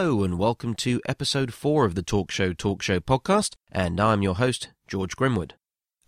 Hello, and welcome to episode 4 of the Talk Show Talk Show podcast, and I'm your host, George Grimwood.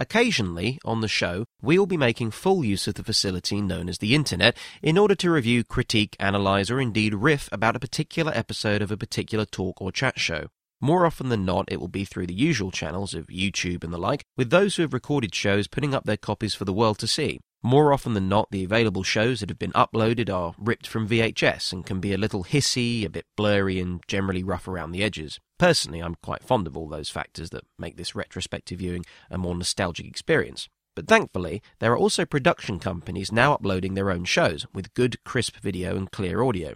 Occasionally, on the show, we will be making full use of the facility known as the Internet in order to review, critique, analyse, or indeed riff about a particular episode of a particular talk or chat show. More often than not, it will be through the usual channels of YouTube and the like, with those who have recorded shows putting up their copies for the world to see. More often than not, the available shows that have been uploaded are ripped from VHS and can be a little hissy, a bit blurry, and generally rough around the edges. Personally, I'm quite fond of all those factors that make this retrospective viewing a more nostalgic experience. But thankfully, there are also production companies now uploading their own shows with good, crisp video and clear audio.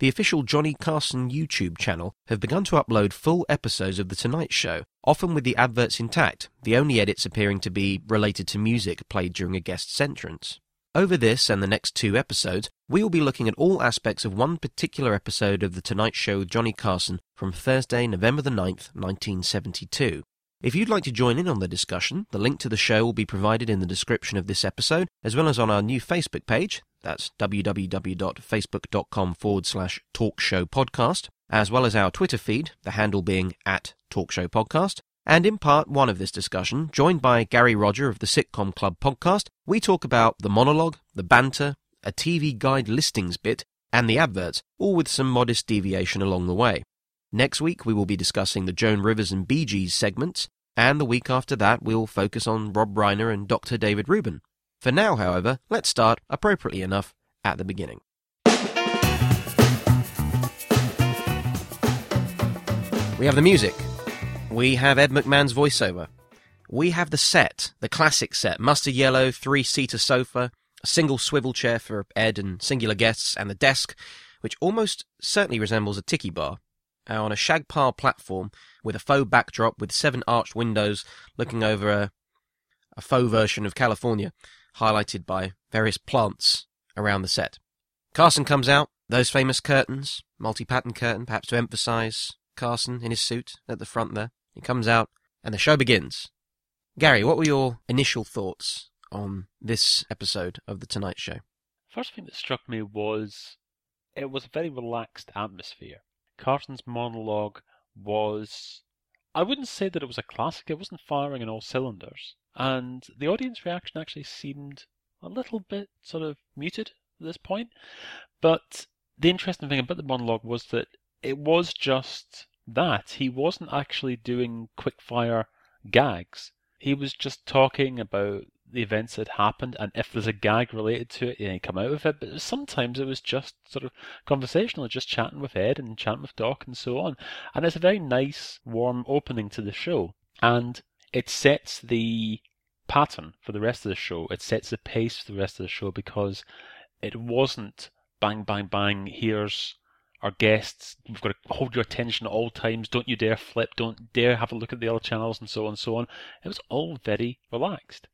The official Johnny Carson YouTube channel have begun to upload full episodes of The Tonight Show, often with the adverts intact, the only edits appearing to be related to music played during a guest's entrance. Over this and the next two episodes, we will be looking at all aspects of one particular episode of The Tonight Show with Johnny Carson from Thursday, November the 9th, 1972. If you'd like to join in on the discussion, the link to the show will be provided in the description of this episode, as well as on our new Facebook page. That's www.facebook.com forward slash talkshowpodcast, as well as our Twitter feed, the handle being at talkshowpodcast. And in part one of this discussion, joined by Gary Rodger of the Sitcom Club podcast, we talk about the monologue, the banter, a TV guide listings bit, and the adverts, all with some modest deviation along the way. Next week, we will be discussing the Joan Rivers and Bee Gees segments, and the week after that, we'll focus on Rob Reiner and Dr. David Reuben. For now, however, let's start, appropriately enough, at the beginning. We have the music. We have Ed McMahon's voiceover. We have the set, the classic set, mustard yellow, three seater sofa, a single swivel chair for Ed and singular guests, and the desk, which almost certainly resembles a tiki bar, uh, on a shag pile platform with a faux backdrop with seven arched windows looking over a, a faux version of California, highlighted by various plants around the set. Carson comes out, those famous curtains, multi pattern curtain, perhaps to emphasize Carson in his suit at the front there. He comes out, and the show begins. Gary, what were your initial thoughts on this episode of The Tonight Show? First thing that struck me was it was a very relaxed atmosphere. Carson's monologue was. I wouldn't say that it was a classic, it wasn't firing on all cylinders. And the audience reaction actually seemed a little bit sort of muted at this point. But the interesting thing about the monologue was that it was just that. He wasn't actually doing quick fire gags. He was just talking about the events that happened and if there's a gag related to it, he come out with it. But sometimes it was just sort of conversational, just chatting with Ed and chatting with Doc and so on. And it's a very nice, warm opening to the show. And it sets the pattern for the rest of the show. It sets the pace for the rest of the show because it wasn't bang, bang, bang, here's our guests. We've got to hold your attention at all times. Don't you dare flip. Don't dare have a look at the other channels and so on and so on. It was all very relaxed.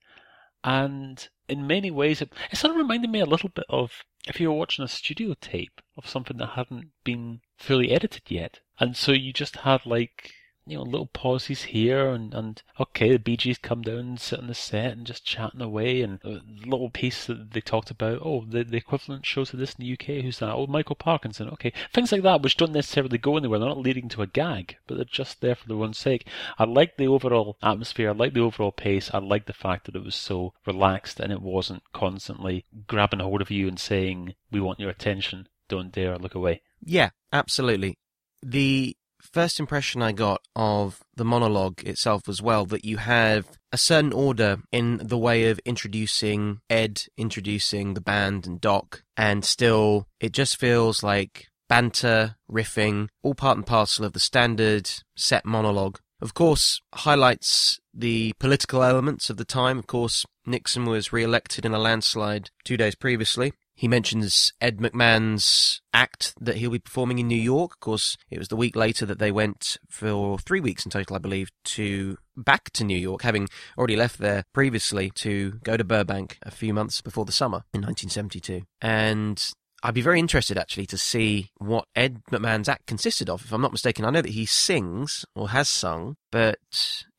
And in many ways, it, it sort of reminded me a little bit of if you were watching a studio tape of something that hadn't been fully edited yet. And so you just had like you know, little pauses here and, and okay, the Bee Gees come down and sit on the set and just chatting away and a little piece that they talked about, oh, the, the equivalent show to this in the UK, who's that? Oh, Michael Parkinson, okay. Things like that which don't necessarily go anywhere, they're not leading to a gag, but they're just there for their own sake. I like the overall atmosphere, I like the overall pace, I like the fact that it was so relaxed and it wasn't constantly grabbing hold of you and saying, we want your attention, don't dare look away. Yeah, absolutely. The first impression I got of the monologue itself was well that you have a certain order in the way of introducing Ed, introducing the band and Doc, and still it just feels like banter, riffing, all part and parcel of the standard set monologue. Of course, highlights the political elements of the time. Of course, Nixon was re elected in a landslide two days previously. He mentions Ed McMahon's act that he'll be performing in New York. Of course, it was the week later that they went for three weeks in total, I believe, to back to New York, having already left there previously to go to Burbank a few months before the summer in 1972. And I'd be very interested actually to see what Ed McMahon's act consisted of. If I'm not mistaken, I know that he sings or has sung, but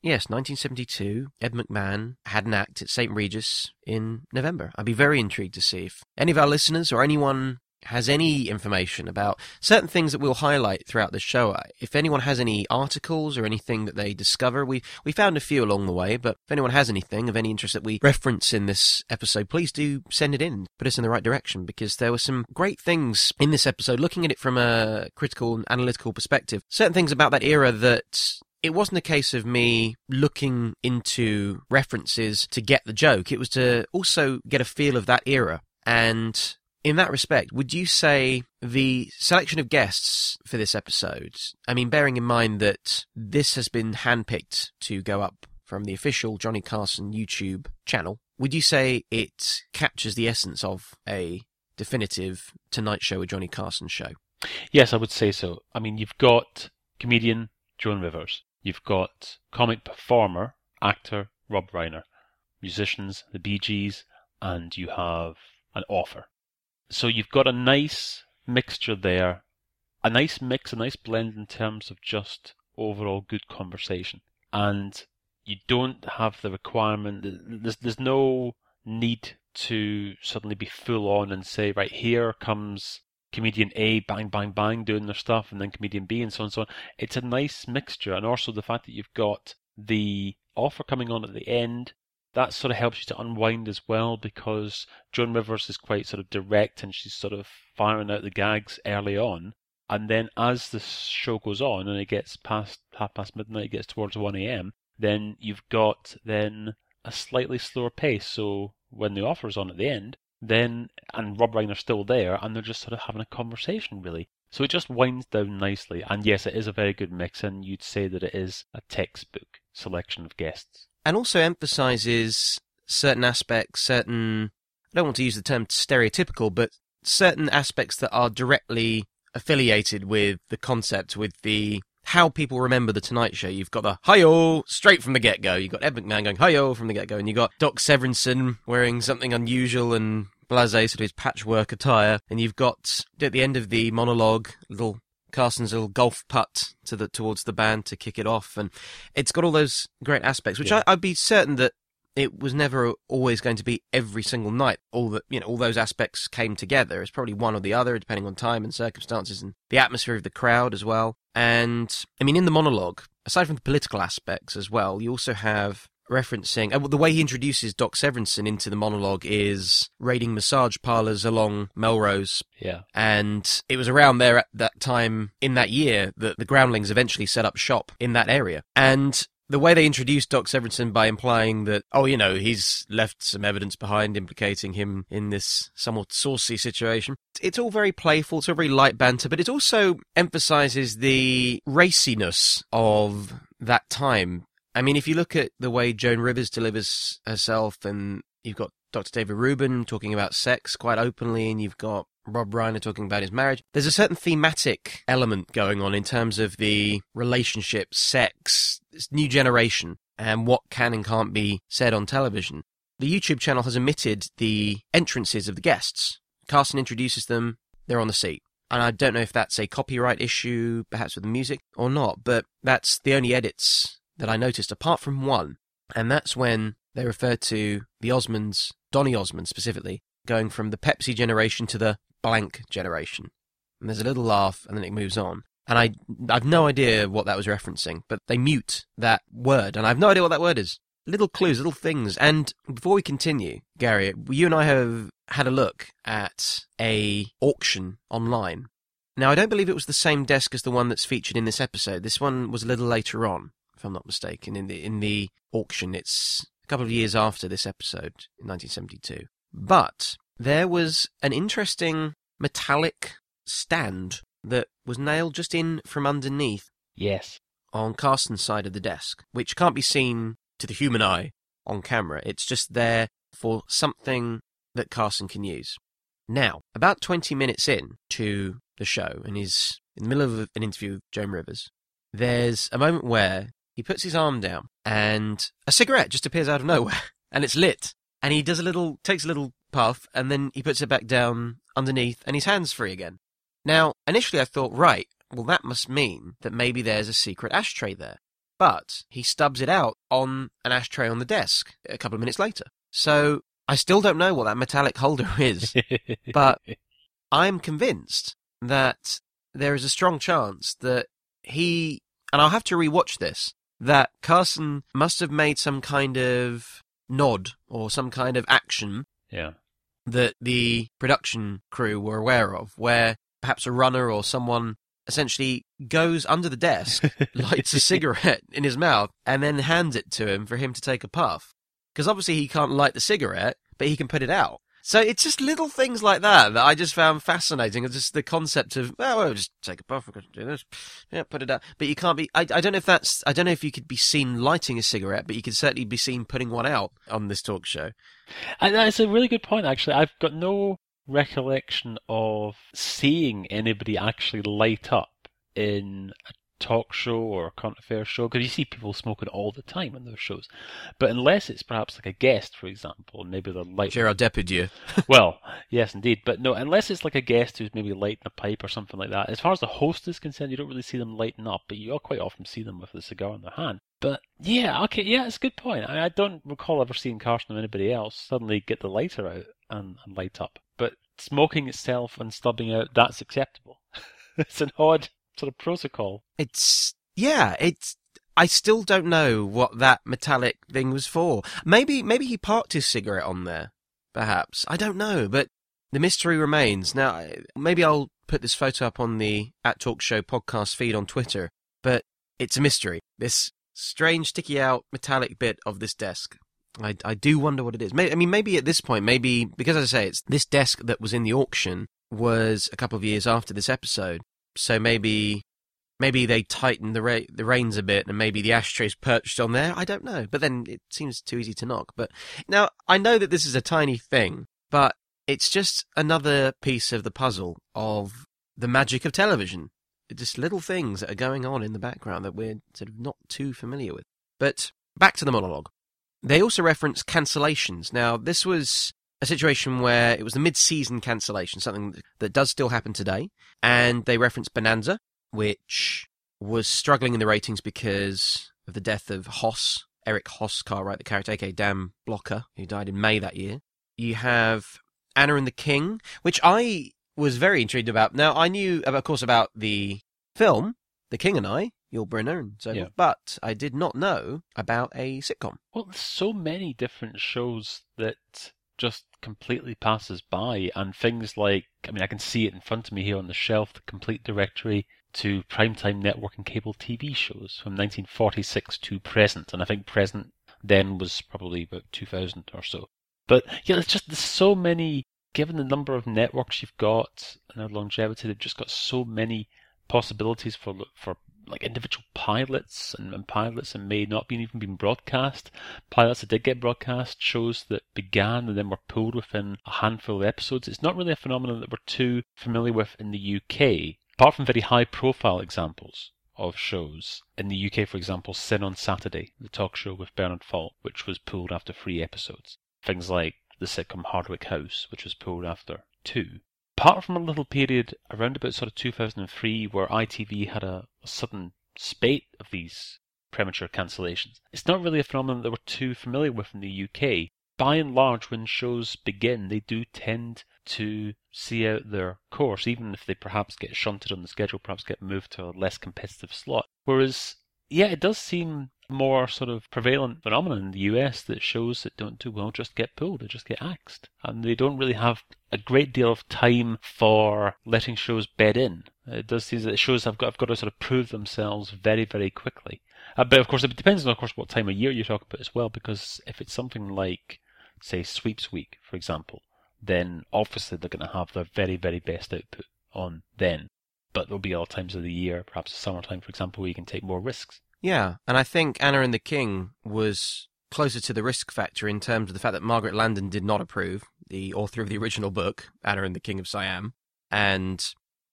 yes, 1972, Ed McMahon had an act at St. Regis in November. I'd be very intrigued to see if any of our listeners or anyone has any information about certain things that we'll highlight throughout the show, uh, if anyone has any articles or anything that they discover, we we found a few along the way. But if anyone has anything of any interest that we reference in this episode, please do send it in, put us in the right direction, because there were some great things in this episode. Looking at it from a critical and analytical perspective, certain things about that era that it wasn't a case of me looking into references to get the joke. It was to also get a feel of that era. And in that respect, would you say the selection of guests for this episode, I mean, bearing in mind that this has been handpicked to go up from the official Johnny Carson YouTube channel, would you say it captures the essence of a definitive Tonight Show or Johnny Carson show? Yes, I would say so. I mean, you've got comedian Joan Rivers, you've got comic performer, actor Rob Reiner, musicians, the Bee Gees, and you have an author. So you've got a nice mixture there, a nice mix, a nice blend in terms of just overall good conversation. And you don't have the requirement, there's, there's no need to suddenly be full on and say, right, here comes comedian A, bang, bang, bang, doing their stuff, and then comedian B, and so on and so on. It's a nice mixture. And also the fact that you've got the offer coming on at the end that sort of helps you to unwind as well because Joan Rivers is quite sort of direct and she's sort of firing out the gags early on. And then as the show goes on and it gets past half past midnight, it gets towards 1 a.m., then you've got then a slightly slower pace. So when the offer's on at the end, then, and Rob Reiner's still there, and they're just sort of having a conversation really. So it just winds down nicely. And yes, it is a very good mix, and you'd say that it is a textbook selection of guests and also emphasizes certain aspects, certain, I don't want to use the term stereotypical, but certain aspects that are directly affiliated with the concept, with the how people remember the Tonight Show. You've got the hi-yo straight from the get go. You've got Ed McMahon going hi-yo from the get go, and you've got Doc Severinsen wearing something unusual and blase, sort of his patchwork attire, and you've got at the end of the monologue, little Carson's little golf putt to the towards the band to kick it off, and it's got all those great aspects, which yeah. I, I'd be certain that it was never always going to be every single night. All that you know, all those aspects came together. It's probably one or the other, depending on time and circumstances, and the atmosphere of the crowd as well. And I mean, in the monologue, aside from the political aspects as well, you also have referencing uh, the way he introduces Doc Severinsen into the monologue is raiding massage parlors along Melrose. Yeah. And it was around there at that time in that year that the Groundlings eventually set up shop in that area. And the way they introduced Doc Severinsen by implying that, oh, you know, he's left some evidence behind implicating him in this somewhat saucy situation. It's all very playful, it's all very light banter, but it also emphasizes the raciness of that time I mean, if you look at the way Joan Rivers delivers herself, and you've got Dr. David Reuben talking about sex quite openly, and you've got Rob Reiner talking about his marriage. There's a certain thematic element going on in terms of the relationship, sex, new generation, and what can and can't be said on television. The YouTube channel has omitted the entrances of the guests. Carson introduces them, they're on the seat. And I don't know if that's a copyright issue, perhaps with the music, or not, but that's the only edits that I noticed, apart from one, and that's when they refer to the Osmonds, Donny Osmond specifically, going from the Pepsi generation to the blank generation. And there's a little laugh, and then it moves on. And I, I've no idea what that was referencing, but they mute that word, and I have no idea what that word is. Little clues, little things. And before we continue, Gary, you and I have had a look at a auction online. Now, I don't believe it was the same desk as the one that's featured in this episode. This one was a little later on if I'm not mistaken. In the in the auction, it's a couple of years after this episode in 1972. But there was an interesting metallic stand that was nailed just in from underneath. Yes. On Carson's side of the desk, which can't be seen to the human eye on camera. It's just there for something that Carson can use. Now, about 20 minutes in to the show, and he's in the middle of an interview with Joan Rivers, there's a moment where he puts his arm down and a cigarette just appears out of nowhere and it's lit. And he does a little, takes a little puff and then he puts it back down underneath and his hand's free again. Now, initially I thought, right, well, that must mean that maybe there's a secret ashtray there. But he stubs it out on an ashtray on the desk a couple of minutes later. So I still don't know what that metallic holder is. but I'm convinced that there is a strong chance that he, and I'll have to rewatch this, that Carson must have made some kind of nod or some kind of action Yeah. that the production crew were aware of, where perhaps a runner or someone essentially goes under the desk, lights a cigarette in his mouth, and then hands it to him for him to take a puff. Because obviously he can't light the cigarette, but he can put it out. So it's just little things like that that I just found fascinating. It's just the concept of, well, well just take a puff, we're do this. Yeah, put it out. But you can't be, I, I don't know if that's, I don't know if you could be seen lighting a cigarette, but you could certainly be seen putting one out on this talk show. And that's a really good point, actually. I've got no recollection of seeing anybody actually light up in a talk show or a current affairs show because you see people smoking all the time on those shows. But unless it's perhaps like a guest, for example, maybe they're lighting. Gerard Depardieu. well, yes, indeed. But no, unless it's like a guest who's maybe lighting a pipe or something like that. As far as the host is concerned, you don't really see them lighting up, but you quite often see them with a cigar in their hand. But yeah, okay, yeah, it's a good point. I, I don't recall ever seeing Carson or anybody else suddenly get the lighter out and, and light up. But smoking itself and stubbing out, that's acceptable. it's an odd sort of protocol. It's yeah, it's. I still don't know what that metallic thing was for. Maybe maybe he parked his cigarette on there. Perhaps I don't know, but the mystery remains. Now maybe I'll put this photo up on the at Talk Show podcast feed on Twitter. But it's a mystery. This strange sticky out metallic bit of this desk. I, I do wonder what it is. I mean, maybe at this point, maybe because as I say, it's this desk that was in the auction was a couple of years after this episode. So maybe maybe they tightened the the reins a bit, and maybe the ashtray's perched on there. I don't know. But then it seems too easy to knock. But now I know that this is a tiny thing, but it's just another piece of the puzzle of the magic of television. Just little things that are going on in the background that we're sort of not too familiar with. But back to the monologue. They also reference cancellations. Now, this was a situation where it was the mid-season cancellation, something that does still happen today, and they referenced Bonanza, which was struggling in the ratings because of the death of Hoss, Eric Hoss, Cartwright, the character, aka Dan Blocker, who died in May that year. You have Anna and the King, which I was very intrigued about. Now, I knew, of course, about the film, The King and I, Yul Brynner and so Yeah. but I did not know about a sitcom. Well, there's so many different shows that just completely passes by, and things like I mean, I can see it in front of me here on the shelf, the complete directory to primetime network and cable TV shows from 1946 to present, and I think present then was probably about 2000 or so. But yeah, it's just there's so many. Given the number of networks you've got and their longevity, they've just got so many possibilities for for like individual pilots and, and pilots that may not be even been broadcast pilots that did get broadcast, shows that began and then were pulled within a handful of episodes. It's not really a phenomenon that we're too familiar with in the UK, apart from very high profile examples of shows. In the UK, for example, Sin on Saturday, the talk show with Bernard Falk, which was pulled after three episodes. Things like the sitcom Hardwick House, which was pulled after two. Apart from a little period around about sort of 2003 where ITV had a, a sudden spate of these premature cancellations. It's not really a phenomenon that we're too familiar with in the UK. By and large, when shows begin, they do tend to see out their course, even if they perhaps get shunted on the schedule, perhaps get moved to a less competitive slot. Whereas, yeah, it does seem more sort of prevalent phenomenon in the US that shows that don't do well just get pulled, they just get axed. And they don't really have a great deal of time for letting shows bed in. It does seem that shows have got, have got to sort of prove themselves very, very quickly. Uh, but of course, it depends on, of course, what time of year you talk about as well, because if it's something like, say, Sweeps Week, for example, then obviously they're going to have their very, very best output on then. But there'll be other times of the year, perhaps summertime, for example, where you can take more risks. Yeah, and I think Anna and the King was closer to the risk factor in terms of the fact that Margaret Landon did not approve, the author of the original book, Anna and the King of Siam, and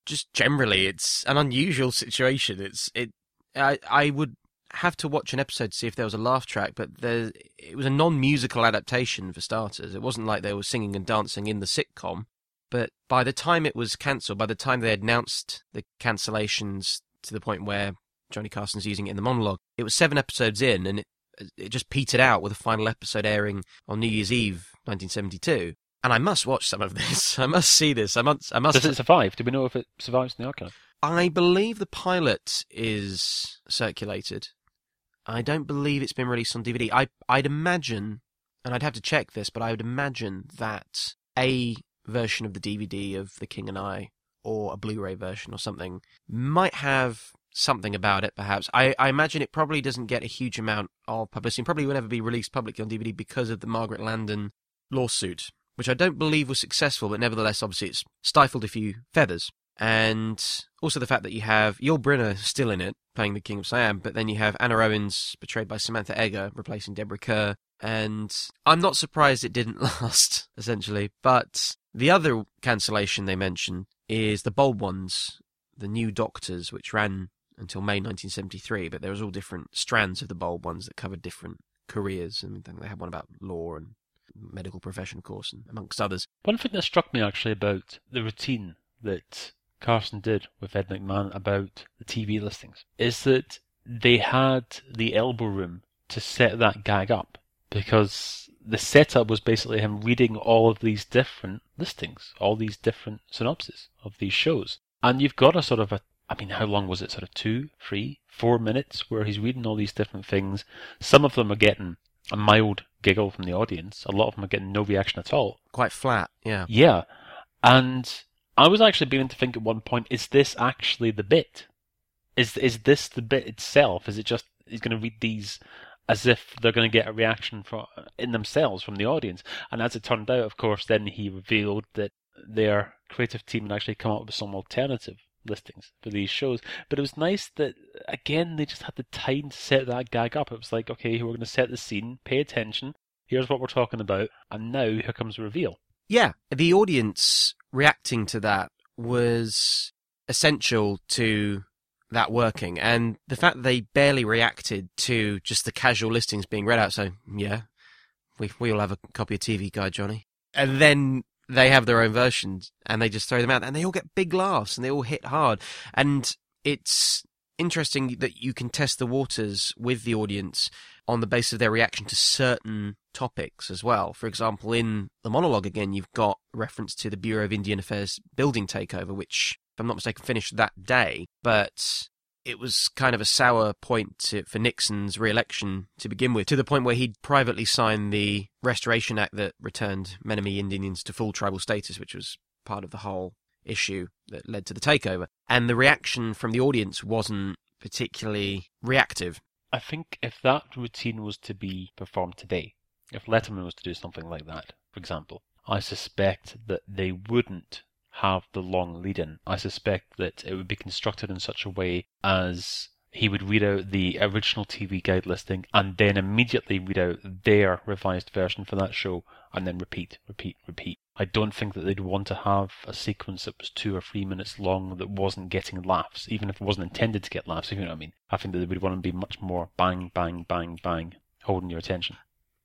just generally, it's an unusual situation. It's it. I I would have to watch an episode to see if there was a laugh track, but there it was a non-musical adaptation for starters. It wasn't like they were singing and dancing in the sitcom. But by the time it was cancelled, by the time they announced the cancellations to the point where Johnny Carson's using it in the monologue. It was seven episodes in, and it it just petered out with the final episode airing on New Year's Eve, 1972. and I must watch some of this. I must see this. I must. I must. Does it survive? Do we know if it survives in the archive? I believe the pilot is circulated. I don't believe it's been released on DVD. I I'd imagine, and I'd have to check this, but I would imagine that a version of the DVD of The King and I, or a Blu-ray version or something, might have something about it. Perhaps I, I imagine it probably doesn't get a huge amount of publicity. and Probably will never be released publicly on DVD because of the Margaret Landon lawsuit, which I don't believe was successful, but nevertheless, obviously, it's stifled a few feathers. And also the fact that you have Yul Brynner still in it, playing the King of Siam, but then you have Anna Owens, portrayed by Samantha Eggar, replacing Deborah Kerr. And I'm not surprised it didn't last, essentially. But the other cancellation they mention is the Bold Ones, the New Doctors, which ran until May 1973, but there was all different strands of the Bold Ones that covered different careers. And they had one about law and medical profession, of course, and amongst others. One thing that struck me actually about the routine that Carson did with Ed McMahon about the TV listings is that they had the elbow room to set that gag up because the setup was basically him reading all of these different listings, all these different synopses of these shows. And you've got a sort of a, I mean, how long was it? Sort of two, three, four minutes where he's reading all these different things. Some of them are getting a mild giggle from the audience. A lot of them are getting no reaction at all. Quite flat, yeah. Yeah. And I was actually beginning to think at one point, is this actually the bit? Is is this the bit itself? Is it just he's going to read these as if they're going to get a reaction from in themselves from the audience? And as it turned out, of course, then he revealed that their creative team had actually come up with some alternative listings for these shows. But it was nice that again they just had the time to set that gag up. It was like, okay, we're going to set the scene, pay attention. Here's what we're talking about, and now here comes the reveal. Yeah, the audience reacting to that was essential to that working, and the fact that they barely reacted to just the casual listings being read out. So yeah, we we all have a copy of TV Guide, Johnny, and then they have their own versions and they just throw them out and they all get big laughs and they all hit hard. And it's interesting that you can test the waters with the audience on the basis of their reaction to certain topics as well. For example, in the monologue again, you've got reference to the Bureau of Indian Affairs building takeover, which, if I'm not mistaken, finished that day. But it was kind of a sour point to, for Nixon's re-election to begin with, to the point where he'd privately signed the Restoration Act that returned Menominee Indians to full tribal status, which was part of the whole issue that led to the takeover. And the reaction from the audience wasn't particularly reactive. I think if that routine was to be performed today, if Letterman was to do something like that, for example, I suspect that they wouldn't have the long lead in. I suspect that it would be constructed in such a way as he would read out the original TV guide listing and then immediately read out their revised version for that show and then repeat, repeat, repeat. I don't think that they'd want to have a sequence that was two or three minutes long that wasn't getting laughs, even if it wasn't intended to get laughs, if you know what I mean. I think that they would want to be much more bang, bang, bang, bang, holding your attention.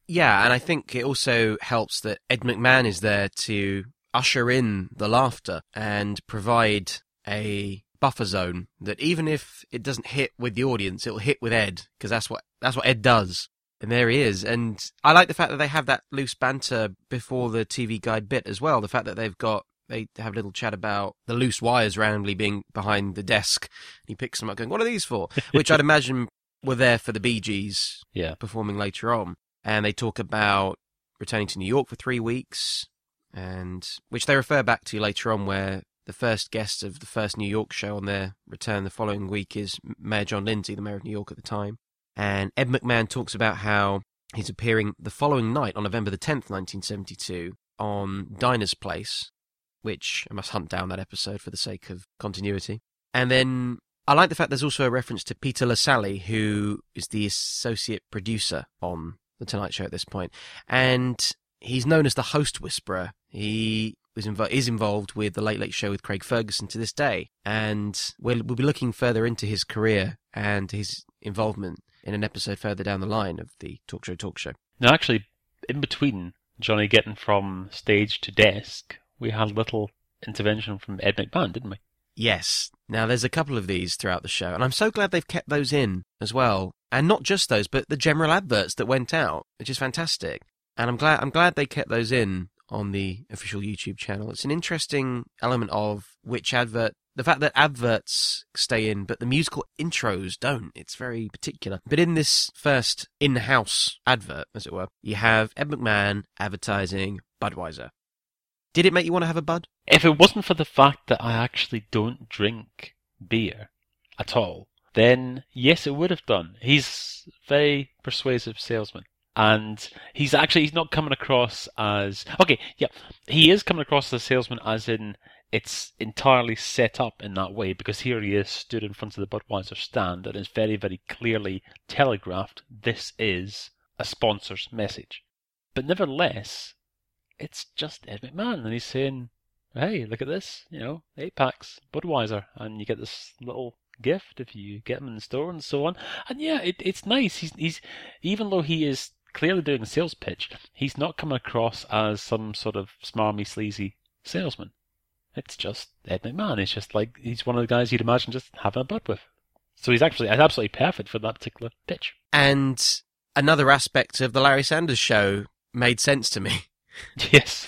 Yeah, and I think it also helps that Ed McMahon is there to usher in the laughter and provide a buffer zone that even if it doesn't hit with the audience, it'll hit with Ed because that's what that's what Ed does. And there he is. And I like the fact that they have that loose banter before the TV guide bit as well. The fact that they've got they have a little chat about the loose wires randomly being behind the desk. He picks them up, going, "What are these for?" Which I'd imagine were there for the Bee Gees Yeah. performing later on. And they talk about returning to New York for three weeks, and which they refer back to later on, where the first guest of the first New York show on their return the following week is Mayor John Lindsay, the mayor of New York at the time. And Ed McMahon talks about how he's appearing the following night on November the 10th, 1972, on Dinah's Place, which I must hunt down that episode for the sake of continuity. And then I like the fact there's also a reference to Peter Lassally, who is the associate producer on The Tonight Show at this point. And he's known as the host whisperer. He was invo- is involved with the Late Late Show with Craig Ferguson to this day, and we'll we'll be looking further into his career and his involvement in an episode further down the line of the Talk Show Talk Show. Now, actually, in between Johnny getting from stage to desk, we had a little intervention from Ed McMahon, didn't we? Yes. Now there's a couple of these throughout the show, and I'm so glad they've kept those in as well, and not just those, but the general adverts that went out, which is fantastic. And I'm glad I'm glad they kept those in on the official YouTube channel. It's an interesting element of which advert the fact that adverts stay in, but the musical intros don't. It's very particular. But in this first in house advert, as it were, you have Ed McMahon advertising Budweiser. Did it make you want to have a Bud? If it wasn't for the fact that I actually don't drink beer at all, then yes, it would have done. He's a very persuasive salesman. And he's actually he's not coming across as okay, yeah, he is coming across as a salesman as in it's entirely set up in that way because here he is stood in front of the Budweiser stand and it's very, very clearly telegraphed this is a sponsor's message. But nevertheless, it's just Ed McMahon and he's saying, hey, look at this, you know, eight packs, Budweiser, and you get this little gift if you get them in the store and so on. And yeah, it, it's nice. He's, he's, even though he is clearly doing a sales pitch, he's not coming across as some sort of smarmy, sleazy salesman. It's just Ed McMahon. It's just like he's one of the guys you'd imagine just having a bud with. So he's actually absolutely perfect for that particular pitch. And another aspect of the Larry Sanders show made sense to me. Yes.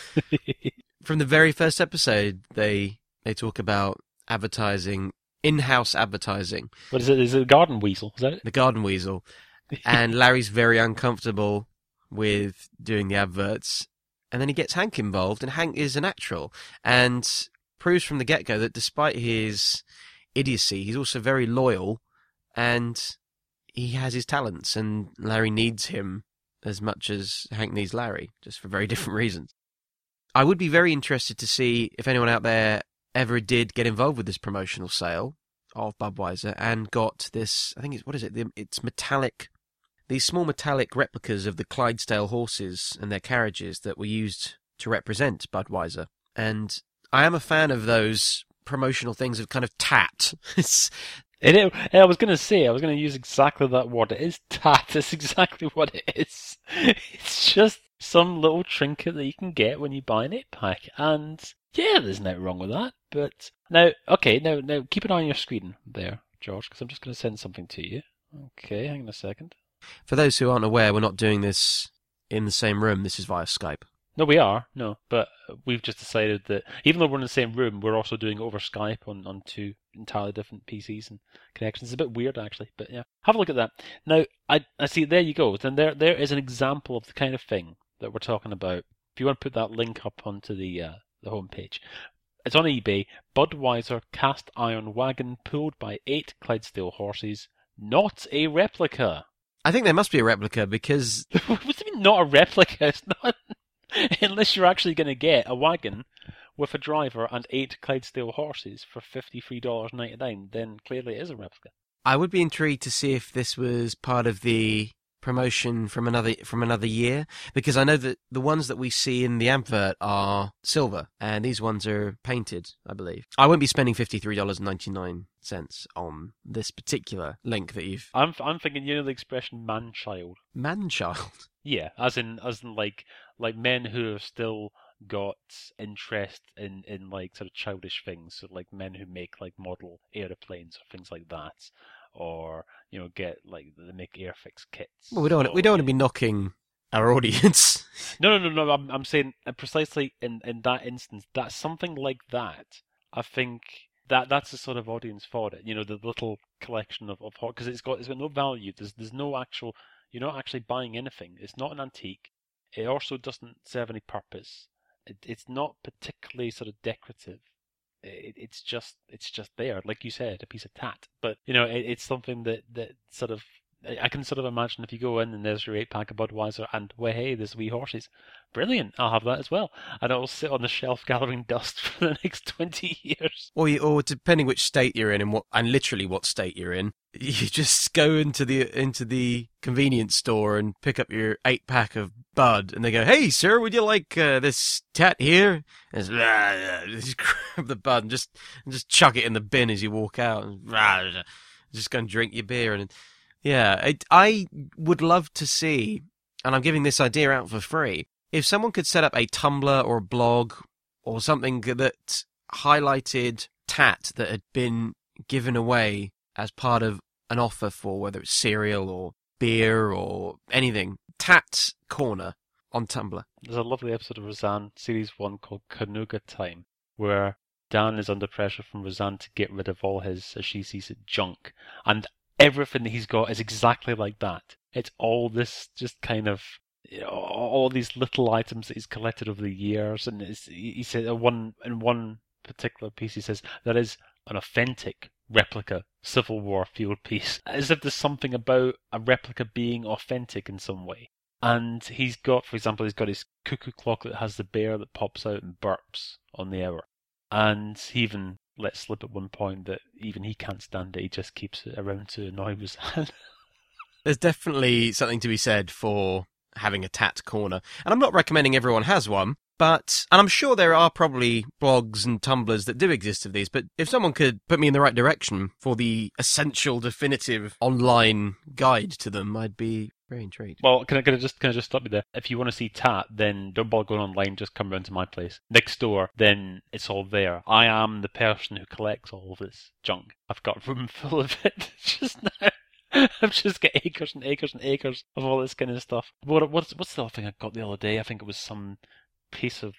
From the very first episode, they they talk about advertising, in-house advertising, what is it? Is it a garden weasel? Is that it? the garden weasel, and Larry's very uncomfortable with doing the adverts, and then he gets Hank involved, and Hank is a natural, and proves from the get-go that despite his idiocy, he's also very loyal, and he has his talents, and Larry needs him as much as Hank needs Larry, just for very different reasons. I would be very interested to see if anyone out there ever did get involved with this promotional sale of Budweiser and got this. I think it's what is it? It's metallic. These small metallic replicas of the Clydesdale horses and their carriages that were used to represent Budweiser. And I am a fan of those promotional things of kind of tat. It's It, I was going to say, I was going to use exactly that word. It is tat. It's exactly what it is. It's just some little trinket that you can get when you buy an eight pack. And yeah, there's nothing wrong with that. But now, okay, now, now keep an eye on your screen there, George, because I'm just going to send something to you. Okay, hang on a second. For those who aren't aware, we're not doing this in the same room. This is via Skype. No, we are. No, but we've just decided that even though we're in the same room, we're also doing it over Skype on, on two entirely different PCs and connections. It's a bit weird, actually, but yeah. Have a look at that. Now, I, I see, there you go. Then there there is an example of the kind of thing that we're talking about. If you want to put that link up onto the, uh, the homepage. It's on eBay. Budweiser cast iron wagon pulled by eight Clydesdale horses. Not a replica. I think there must be a replica because what do you mean not a replica? It's not unless you're actually going to get a wagon with a driver and eight Clydesdale horses for fifty three dollars ninety nine. Then clearly it is a replica. I would be intrigued to see if this was part of the promotion from another from another year because I know that the ones that we see in the advert are silver and these ones are painted, I believe. I won't be spending fifty three dollars ninety nine cents on this particular link that you've I'm I'm thinking you know the expression man child. man child. Yeah, as in as in like like men who have still got interest in in like sort of childish things, so like men who make like model aeroplanes or things like that, or you know get like the make airfix kits. Well, we don't want, we don't want to be knocking our audience. No, no, no, no. I'm, I'm saying uh, precisely in, in that instance, that something like that, I think that that's the sort of audience for it. You know, the little collection of of because it's got it's got no value. There's there's no actual. You're not actually buying anything. It's not an antique. It also doesn't serve any purpose. It, it's not particularly sort of decorative. It, it's just it's just there, like you said, a piece of tat. But you know, it, it's something that that sort of I can sort of imagine if you go in and there's your eight pack of Budweiser and well, hey, there's wee horses. Brilliant, I'll have that as well, and it'll sit on the shelf gathering dust for the next twenty years. or you, or depending which state you're in and what and literally what state you're in, you just go into the into the convenience store and pick up your eight pack of Bud, and they go, "Hey, sir, would you like uh, this tat here?" And just grab the Bud and just and just chuck it in the bin as you walk out, and just go and drink your beer. And yeah, it, I would love to see, and I'm giving this idea out for free. If someone could set up a Tumblr or a blog or something that highlighted tat that had been given away as part of an offer for whether it's cereal or beer or anything. Tat corner on Tumblr. There's a lovely episode of Roseanne, series one called Kanuga Time, where Dan is under pressure from Roseanne to get rid of all his, as she sees it, junk. And everything that he's got is exactly like that. It's all this just kind of all these little items that he's collected over the years. And he said uh, one in one particular piece, he says that is an authentic replica Civil War field piece, as if there's something about a replica being authentic in some way. And he's got, for example, he's got his cuckoo clock that has the bear that pops out and burps on the hour. And he even let slip at one point that even he can't stand it. He just keeps it around to annoy Roseanne. There's definitely something to be said for having a tat corner. And I'm not recommending everyone has one, but, and I'm sure there are probably blogs and tumblers that do exist of these, but if someone could put me in the right direction for the essential, definitive online guide to them, I'd be very intrigued. Well, can I, can I just can I just stop you there? If you want to see Tat, then don't bother going online. Just come round to my place next door. Then it's all there. I am the person who collects all of this junk. I've got room full of it just now. I've just got acres and acres and acres of all this kind of stuff. What what's what's the other thing I got the other day? I think it was some piece of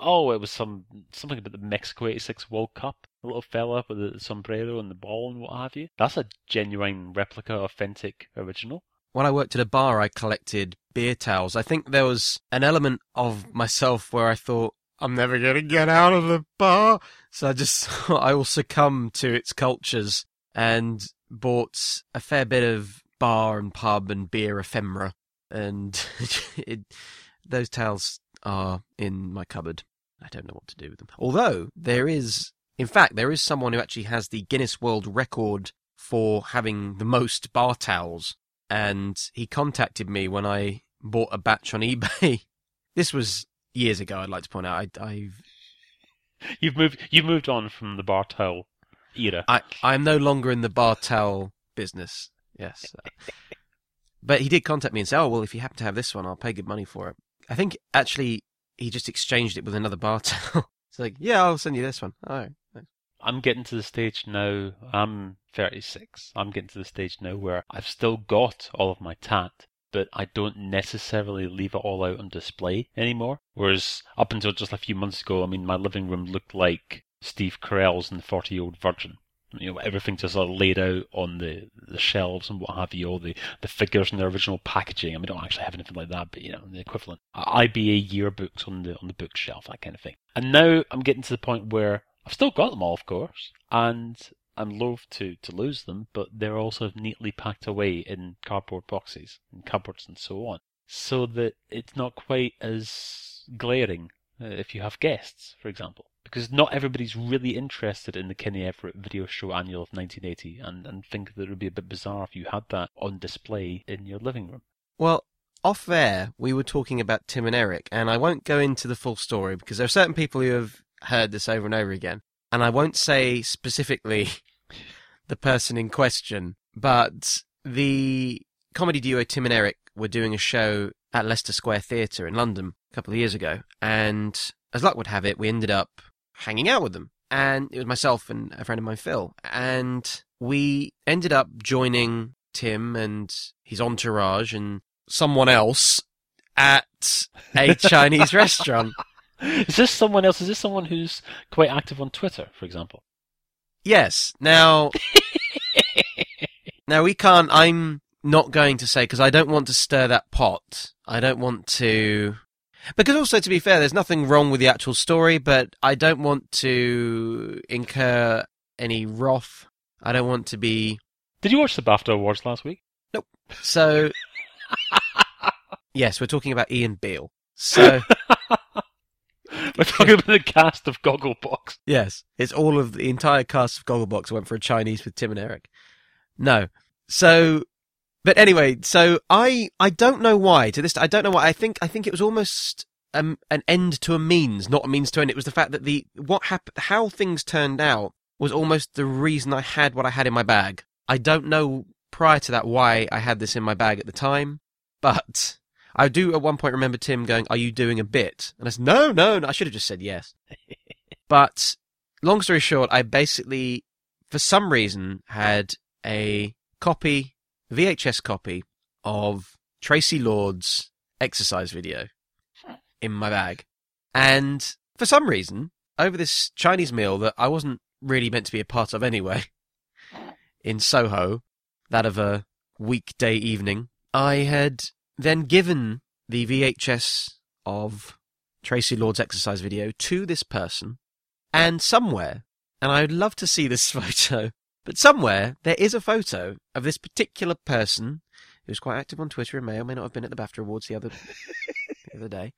oh, it was some something about the Mexico '86 World Cup. A little fella with the sombrero and the ball and what have you. That's a genuine replica, authentic, original. When I worked at a bar, I collected beer towels. I think there was an element of myself where I thought, I'm never going to get out of the bar. So I just I will succumb to its cultures and bought a fair bit of bar and pub and beer ephemera. And it, those towels are in my cupboard. I don't know what to do with them. Although there is, in fact, there is someone who actually has the Guinness World Record for having the most bar towels, and he contacted me when I bought a batch on eBay. this was years ago. I'd like to point out. I, I've you've moved you've moved on from the bar towel era. I I'm no longer in the bar towel business. Yes. Uh, but he did contact me and say, "Oh well, if you happen to have this one, I'll pay good money for it." I think actually he just exchanged it with another bar it's like, yeah, I'll send you this one. All right. I'm getting to the stage now. I'm 36. I'm getting to the stage now where I've still got all of my tat, but I don't necessarily leave it all out on display anymore. Whereas up until just a few months ago, I mean, my living room looked like Steve Carell's in the 40 Year Old Virgin you know everything just sort of laid out on the, the shelves and what have you, all the, the figures in their original packaging. I mean, I don't actually have anything like that, but you know, the equivalent IBA yearbooks on the on the bookshelf, that kind of thing. And now I'm getting to the point where I've still got them all, of course, and I'm loath to to lose them, but they're also neatly packed away in cardboard boxes and cupboards and so on, so that it's not quite as glaring uh, if you have guests, for example because not everybody's really interested in the Kenny Everett video show annual of 1980 and, and think that it would be a bit bizarre if you had that on display in your living room. Well, off air, we were talking about Tim and Eric, and I won't go into the full story because there are certain people who have heard this over and over again, and I won't say specifically the person in question, but the comedy duo Tim and Eric were doing a show at Leicester Square Theatre in London a couple of years ago, and as luck would have it, we ended up hanging out with them. And it was myself and a friend of mine, Phil. And we ended up joining Tim and his entourage and someone else at a Chinese restaurant. Is this someone else? Is this someone who's quite active on Twitter, for example? Yes. Now, now we can't. I'm not going to say because I don't want to stir that pot. I don't want to because also, to be fair, there's nothing wrong with the actual story, but I don't want to incur any wrath. I don't want to be. Did you watch the BAFTA Awards last week? Nope. So, yes, we're talking about Ian Beale. So. We're talking about the cast of Gogglebox. Yes, it's all of the entire cast of Gogglebox went for a Chinese with Tim and Eric. No. So but anyway, so I I don't know why to this I don't know why I think I think it was almost um, an end to a means, not a means to end. It was the fact that the what happened, how things turned out, was almost the reason I had what I had in my bag. I don't know prior to that why I had this in my bag at the time, but I do at one point remember Tim going, "Are you doing a bit?" And I said, "No, no, no. I should have just said yes." but long story short, I basically, for some reason, had a copy VHS copy of Traci Lords exercise video. in my bag. And for some reason, over this Chinese meal that I wasn't really meant to be a part of anyway, in Soho, that of a weekday evening, I had then given the VHS of Traci Lords exercise video to this person, and somewhere, and I would love to see this photo, but somewhere there is a photo of this particular person who's quite active on Twitter and may or may not have been at the BAFTA Awards the other the other day,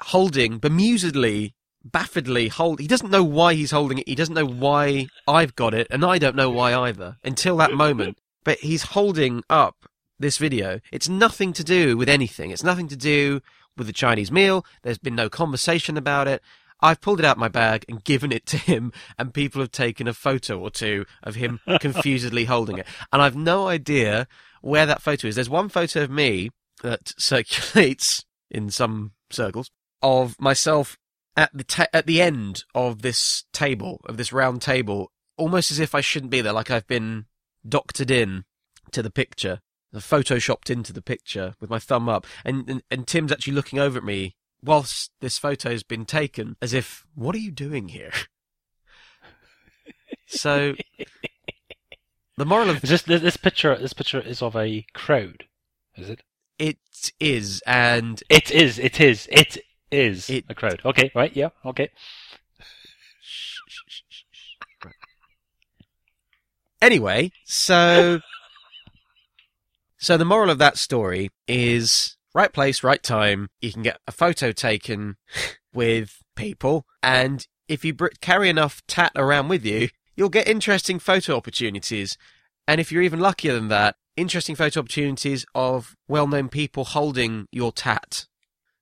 holding bemusedly, baffedly hold. He doesn't know why he's holding it. He doesn't know why I've got it, and I don't know why either until that moment. But he's holding up this video. It's nothing to do with anything. It's nothing to do with the Chinese meal. There's been no conversation about it. I've pulled it out of my bag and given it to him, and people have taken a photo or two of him confusedly holding it. And I've no idea where that photo is. There's one photo of me that circulates in some circles of myself at the ta- at the end of this table of this round table, almost as if I shouldn't be there, like I've been doctored in to the picture, photoshopped into the picture with my thumb up, and, and and Tim's actually looking over at me whilst this photo's been taken, as if, what are you doing here? so the moral of Is this this picture? This picture is of a crowd. Is it? it is, and It is. It is. It is It- a crowd. Okay. Right. Yeah. Okay. Anyway, so so the moral of that story is right place, right time. You can get a photo taken with people, and if you br- carry enough tat around with you, you'll get interesting photo opportunities. And if you're even luckier than that, interesting photo opportunities of well-known people holding your tat.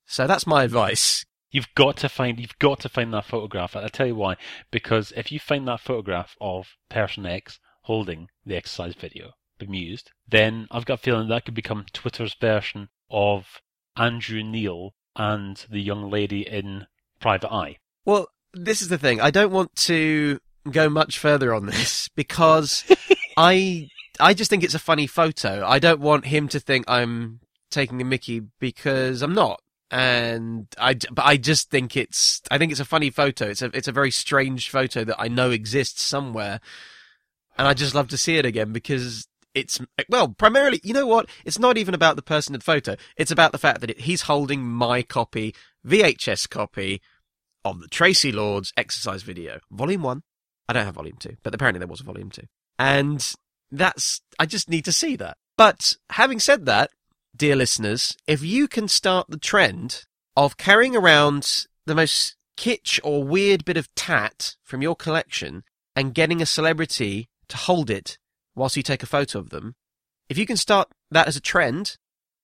So that's my advice. You've got to find. You've got to find that photograph. I'll tell you why. Because if you find that photograph of person X holding the exercise video, bemused, then I've got a feeling that could become Twitter's version of Andrew Neil and the young lady in Private Eye. Well, this is the thing. I don't want to go much further on this because I I just think it's a funny photo. I don't want him to think I'm taking a Mickey because I'm not. And I but I just think it's I think it's a funny photo. It's a it's a very strange photo that I know exists somewhere. And I just love to see it again because it's well, primarily, you know what? It's not even about the person in the photo. It's about the fact that it, he's holding my copy, VHS copy of the Traci Lords exercise video, volume one. I don't have volume two, but apparently there was a volume two. And that's, I just need to see that. But having said that, dear listeners, if you can start the trend of carrying around the most kitsch or weird bit of tat from your collection and getting a celebrity to hold it whilst you take a photo of them, if you can start that as a trend,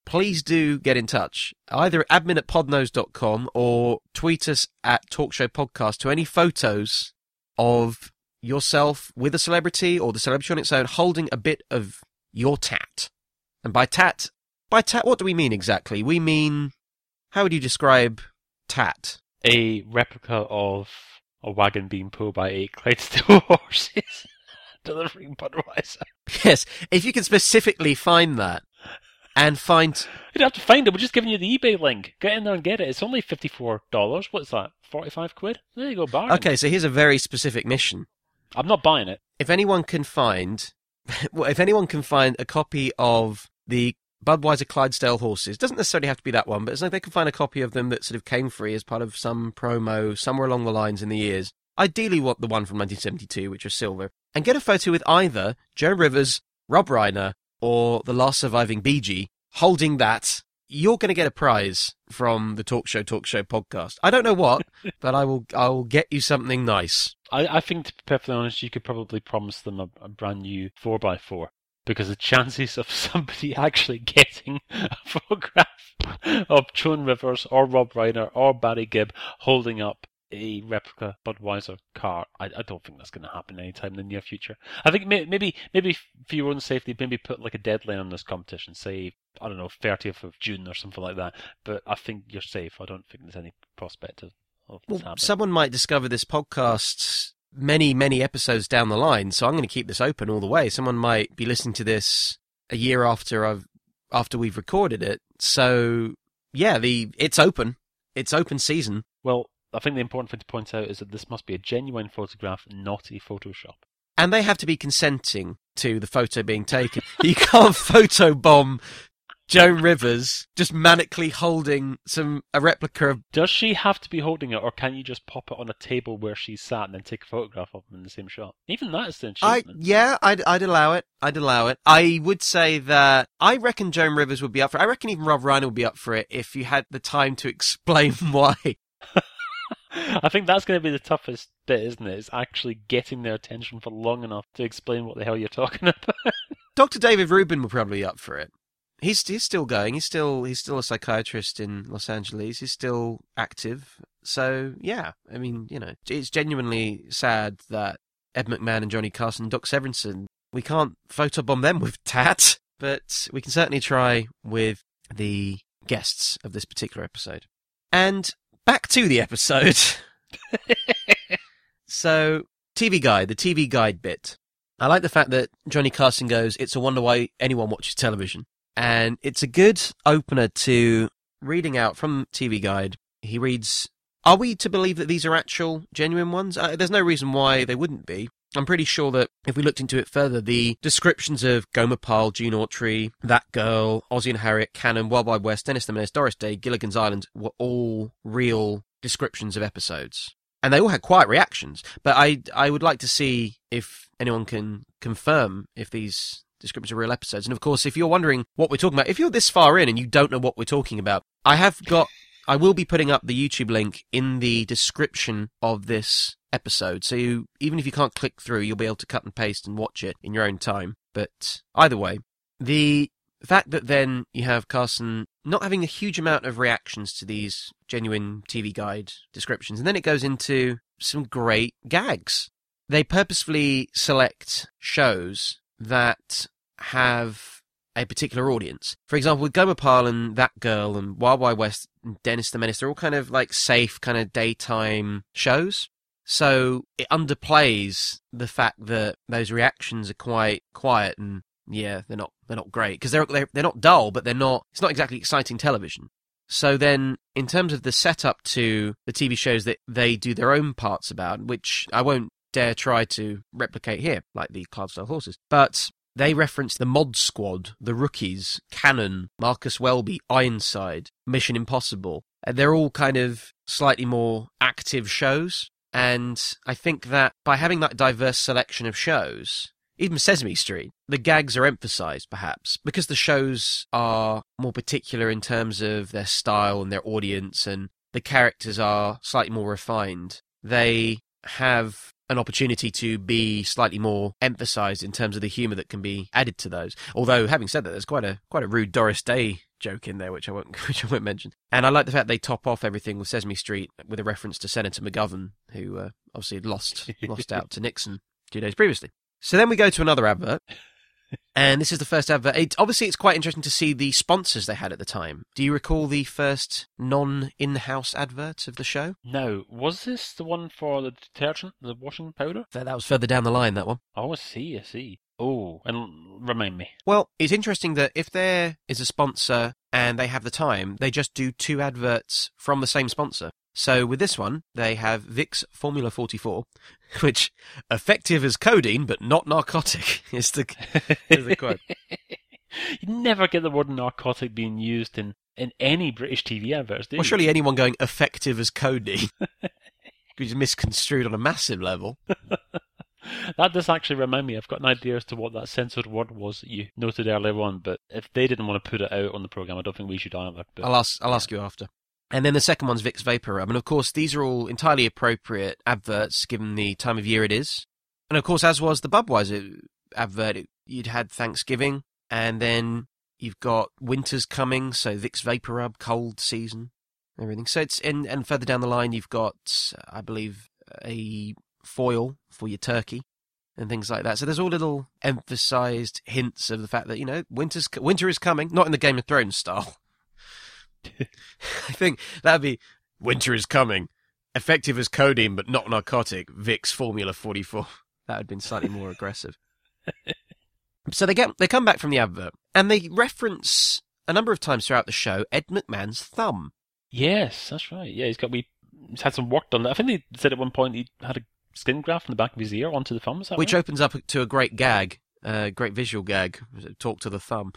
please do get in touch. Either admin at podnose.com or tweet us at Talkshow Podcast to any photos of yourself with a celebrity or the celebrity on its own holding a bit of your tat. And by tat, by tat, what do we mean exactly? We mean, how would you describe tat? A replica of a wagon being pulled by eight Clydesdale horses delivering Budweiser. Yes, if you can specifically find that and find You'd have to find it. We're just giving you the eBay link. Get in there and get it. It's only fifty-four dollars. What's that? Forty-five quid. There you go, bargain. Okay, so here's a very specific mission. I'm not buying it. If anyone can find, well, if anyone can find a copy of the Budweiser Clydesdale horses, doesn't necessarily have to be that one, but it's like they can find a copy of them that sort of came free as part of some promo somewhere along the lines in the years. Ideally, want the one from 1972, which was silver, and get a photo with either Joan Rivers, Rob Reiner, or the last surviving Bee Gee holding that. You're going to get a prize from the Talk Show Talk Show podcast. I don't know what, but I will. I will get you something nice. I, I think, to be perfectly honest, you could probably promise them a, a brand new 4x4 because the chances of somebody actually getting a photograph of Joan Rivers or Rob Reiner or Barry Gibb holding up a replica Budweiser car, I, I don't think that's going to happen anytime in the near future. I think may, maybe maybe for your own safety, maybe put like a deadline on this competition, say I don't know, 30th of June or something like that. But I think you're safe. I don't think there's any prospect of, of this Well, happening. someone might discover this podcast many, many episodes down the line, so I'm going to keep this open all the way. Someone might be listening to this a year after I've after we've recorded it. So yeah, the it's open. it's open season. Well, I think the important thing to point out is that this must be a genuine photograph, not a Photoshop. And they have to be consenting to the photo being taken. you can't photobomb Joan Rivers just manically holding some a replica of. Does she have to be holding it, or can you just pop it on a table where she's sat and then take a photograph of them in the same shot? Even that is an I yeah, I'd I'd allow it. I'd allow it. I would say that I reckon Joan Rivers would be up for. it. I reckon even Rob Reiner would be up for it if you had the time to explain why. I think that's going to be the toughest bit, isn't it? it? Is actually getting their attention for long enough to explain what the hell you're talking about. Dr. David Reuben will probably be up for it. He's he's still going. He's still he's still a psychiatrist in Los Angeles. He's still active. So yeah, I mean, you know, it's genuinely sad that Ed McMahon and Johnny Carson, Doc Severinsen, we can't photobomb them with tat, but we can certainly try with the guests of this particular episode. And back to the episode. so, TV guide, the TV guide bit. I like the fact that Johnny Carson goes, It's a wonder why anyone watches television. And it's a good opener to reading out from TV Guide. He reads, Are we to believe that these are actual, genuine ones? Uh, there's no reason why they wouldn't be. I'm pretty sure that if we looked into it further, the descriptions of Gomer Pyle, Gene Autry, That Girl, Ozzie and Harriet, Cannon, Wild Wild West, Dennis the Menace, Doris Day, Gilligan's Island were all real descriptions of episodes. And they all had quiet reactions. But I, I would like to see if anyone can confirm if these descriptions are real episodes. And of course, if you're wondering what we're talking about, if you're this far in and you don't know what we're talking about, I have got, I will be putting up the YouTube link in the description of this episode. So you, even if you can't click through, you'll be able to cut and paste and watch it in your own time. But either way, the fact that then you have Carson not having a huge amount of reactions to these genuine TV guide descriptions, and then it goes into some great gags. They purposefully select shows that have a particular audience. For example, with Pyle and That Girl and Wild Wild West and Dennis the Menace, they're all kind of like safe, kind of daytime shows. So it underplays the fact that those reactions are quite quiet and yeah, they're not they're not great because they're, they're they're not dull, but they're not. It's not exactly exciting television. So then, in terms of the setup to the TV shows that they do their own parts about, which I won't dare try to replicate here, like the Clydesdale Horses, but they reference the Mod Squad, the Rookies, Cannon, Marcus Welby, Ironside, Mission Impossible. And they're all kind of slightly more active shows. And I think that by having that diverse selection of shows, even Sesame Street, the gags are emphasized perhaps because the shows are more particular in terms of their style and their audience, and the characters are slightly more refined. They have an opportunity to be slightly more emphasized in terms of the humor that can be added to those. Although, having said that, there's quite a quite a rude Doris Day joke in there, which I won't which I won't mention. And I like the fact they top off everything with Sesame Street with a reference to Senator McGovern, who uh, obviously had lost lost out to Nixon two days previously. So then we go to another advert. And this is the first advert. It, obviously, it's quite interesting to see the sponsors they had at the time. Do you recall the first non-in-house advert of the show? No. was this the one for the detergent, the washing powder? That, that was further down the line. That one. Oh, I see, I see. Oh, and remind me. Well, it's interesting that if there is a sponsor and they have the time, they just do two adverts from the same sponsor. So with this one, they have Vicks Formula 44, which effective as codeine but not narcotic is the, is the quote. you never get the word narcotic being used in, in any British TV adverts, do Well, surely anyone going effective as codeine is misconstrued on a massive level. That does actually remind me. I've got an idea as to what that censored word was that you noted earlier on, but if they didn't want to put it out on the program, I don't think we should either. But I'll ask. I'll ask you after. And then the second one's Vicks VapoRub, and of course these are all entirely appropriate adverts given the time of year it is. And of course, as was the Budweiser advert, it, you'd had Thanksgiving, and then you've got winter's coming, so Vicks VapoRub, cold season, everything. So it's and and further down the line you've got, I believe, a foil for your turkey and things like that. So there's all little emphasized hints of the fact that you know winter's winter is coming, not in the Game of Thrones style. I think that'd be winter is coming, effective as codeine but not narcotic. Vicks Formula 44. That would have been slightly more aggressive. So they get they come back from the advert and they reference a number of times throughout the show Ed McMahon's thumb. Yes, that's right. Yeah, he's got we. He's had some work done. I think they said at one point he had a skin graft from the back of his ear onto the thumb. Which right? opens up to a great gag, a great visual gag. Talk to the thumb.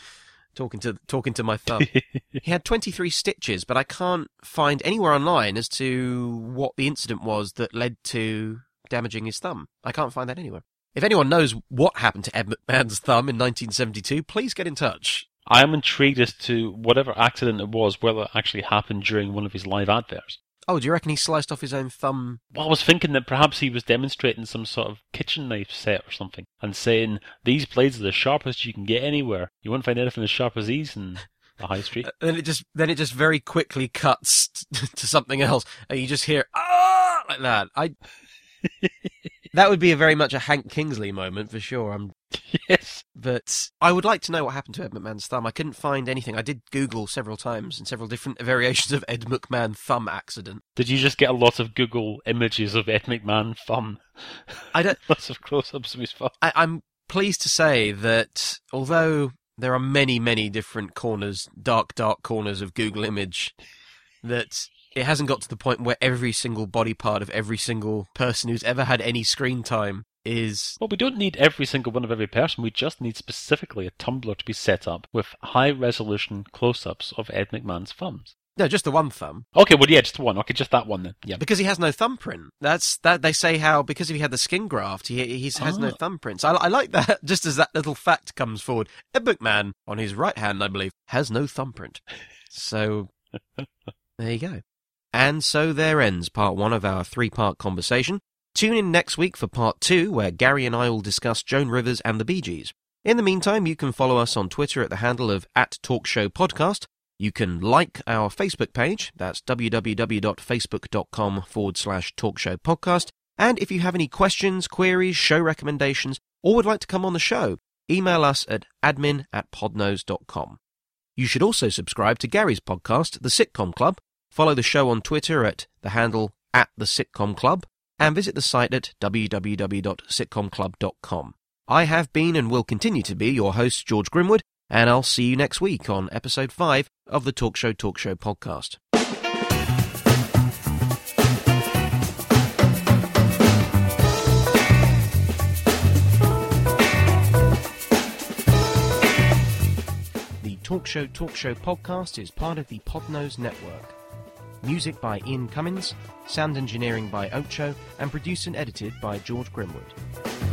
Talking to talking to my thumb. he had 23 stitches, but I can't find anywhere online as to what the incident was that led to damaging his thumb. I can't find that anywhere. If anyone knows what happened to Ed McMahon's thumb in 1972, please get in touch. I am intrigued as to whatever accident it was, whether it actually happened during one of his live adverts. Oh, do you reckon he sliced off his own thumb? Well, I was thinking that perhaps he was demonstrating some sort of kitchen knife set or something, and saying these blades are the sharpest you can get anywhere. You won't find anything as sharp as these in the high street. And then it just then it just very quickly cuts to something else, and you just hear ah like that. I that would be a very much a Hank Kingsley moment for sure. I'm yes. But I would like to know what happened to Ed McMahon's thumb. I couldn't find anything. I did Google several times and several different variations of Ed McMahon thumb accident. Did you just get a lot of Google images of Ed McMahon thumb? I don't. Lots of close-ups of his thumb. I, I'm pleased to say that although there are many, many different corners, dark, dark corners of Google image, that it hasn't got to the point where every single body part of every single person who's ever had any screen time is Well, we don't need every single one of every person. We just need specifically a Tumblr to be set up with high-resolution close-ups of Ed McMahon's thumbs. no just the one thumb Okay, well, yeah, just one. Okay, just that one then. Yeah. because he has no thumbprint. That's that they say how because if he had the skin graft, he he has no Ah. thumbprints. I, I like that. Just as that little fact comes forward, Ed McMahon on his right hand, I believe, has no thumbprint. So there you go. And so there ends part one of our three-part conversation. Tune in next week for part two, where Gary and I will discuss Joan Rivers and the Bee Gees. In the meantime, you can follow us on Twitter at the handle of at Talkshow Podcast. You can like our Facebook page. That's www.facebook.com forward slash talkshow podcast. And if you have any questions, queries, show recommendations, or would like to come on the show, email us at admin at podnose.com. You should also subscribe to Gary's podcast, The Sitcom Club. Follow the show on Twitter at the handle at The Sitcom Club and visit the site at www.sitcomclub.com. I have been and will continue to be your host, George Grimwood, and I'll see you next week on episode 5 of the Talk Show Talk Show podcast. The Talk Show Talk Show podcast is part of the Podnose Network. Music by Ian Cummins, sound engineering by Ocho, and produced and edited by George Grimwood.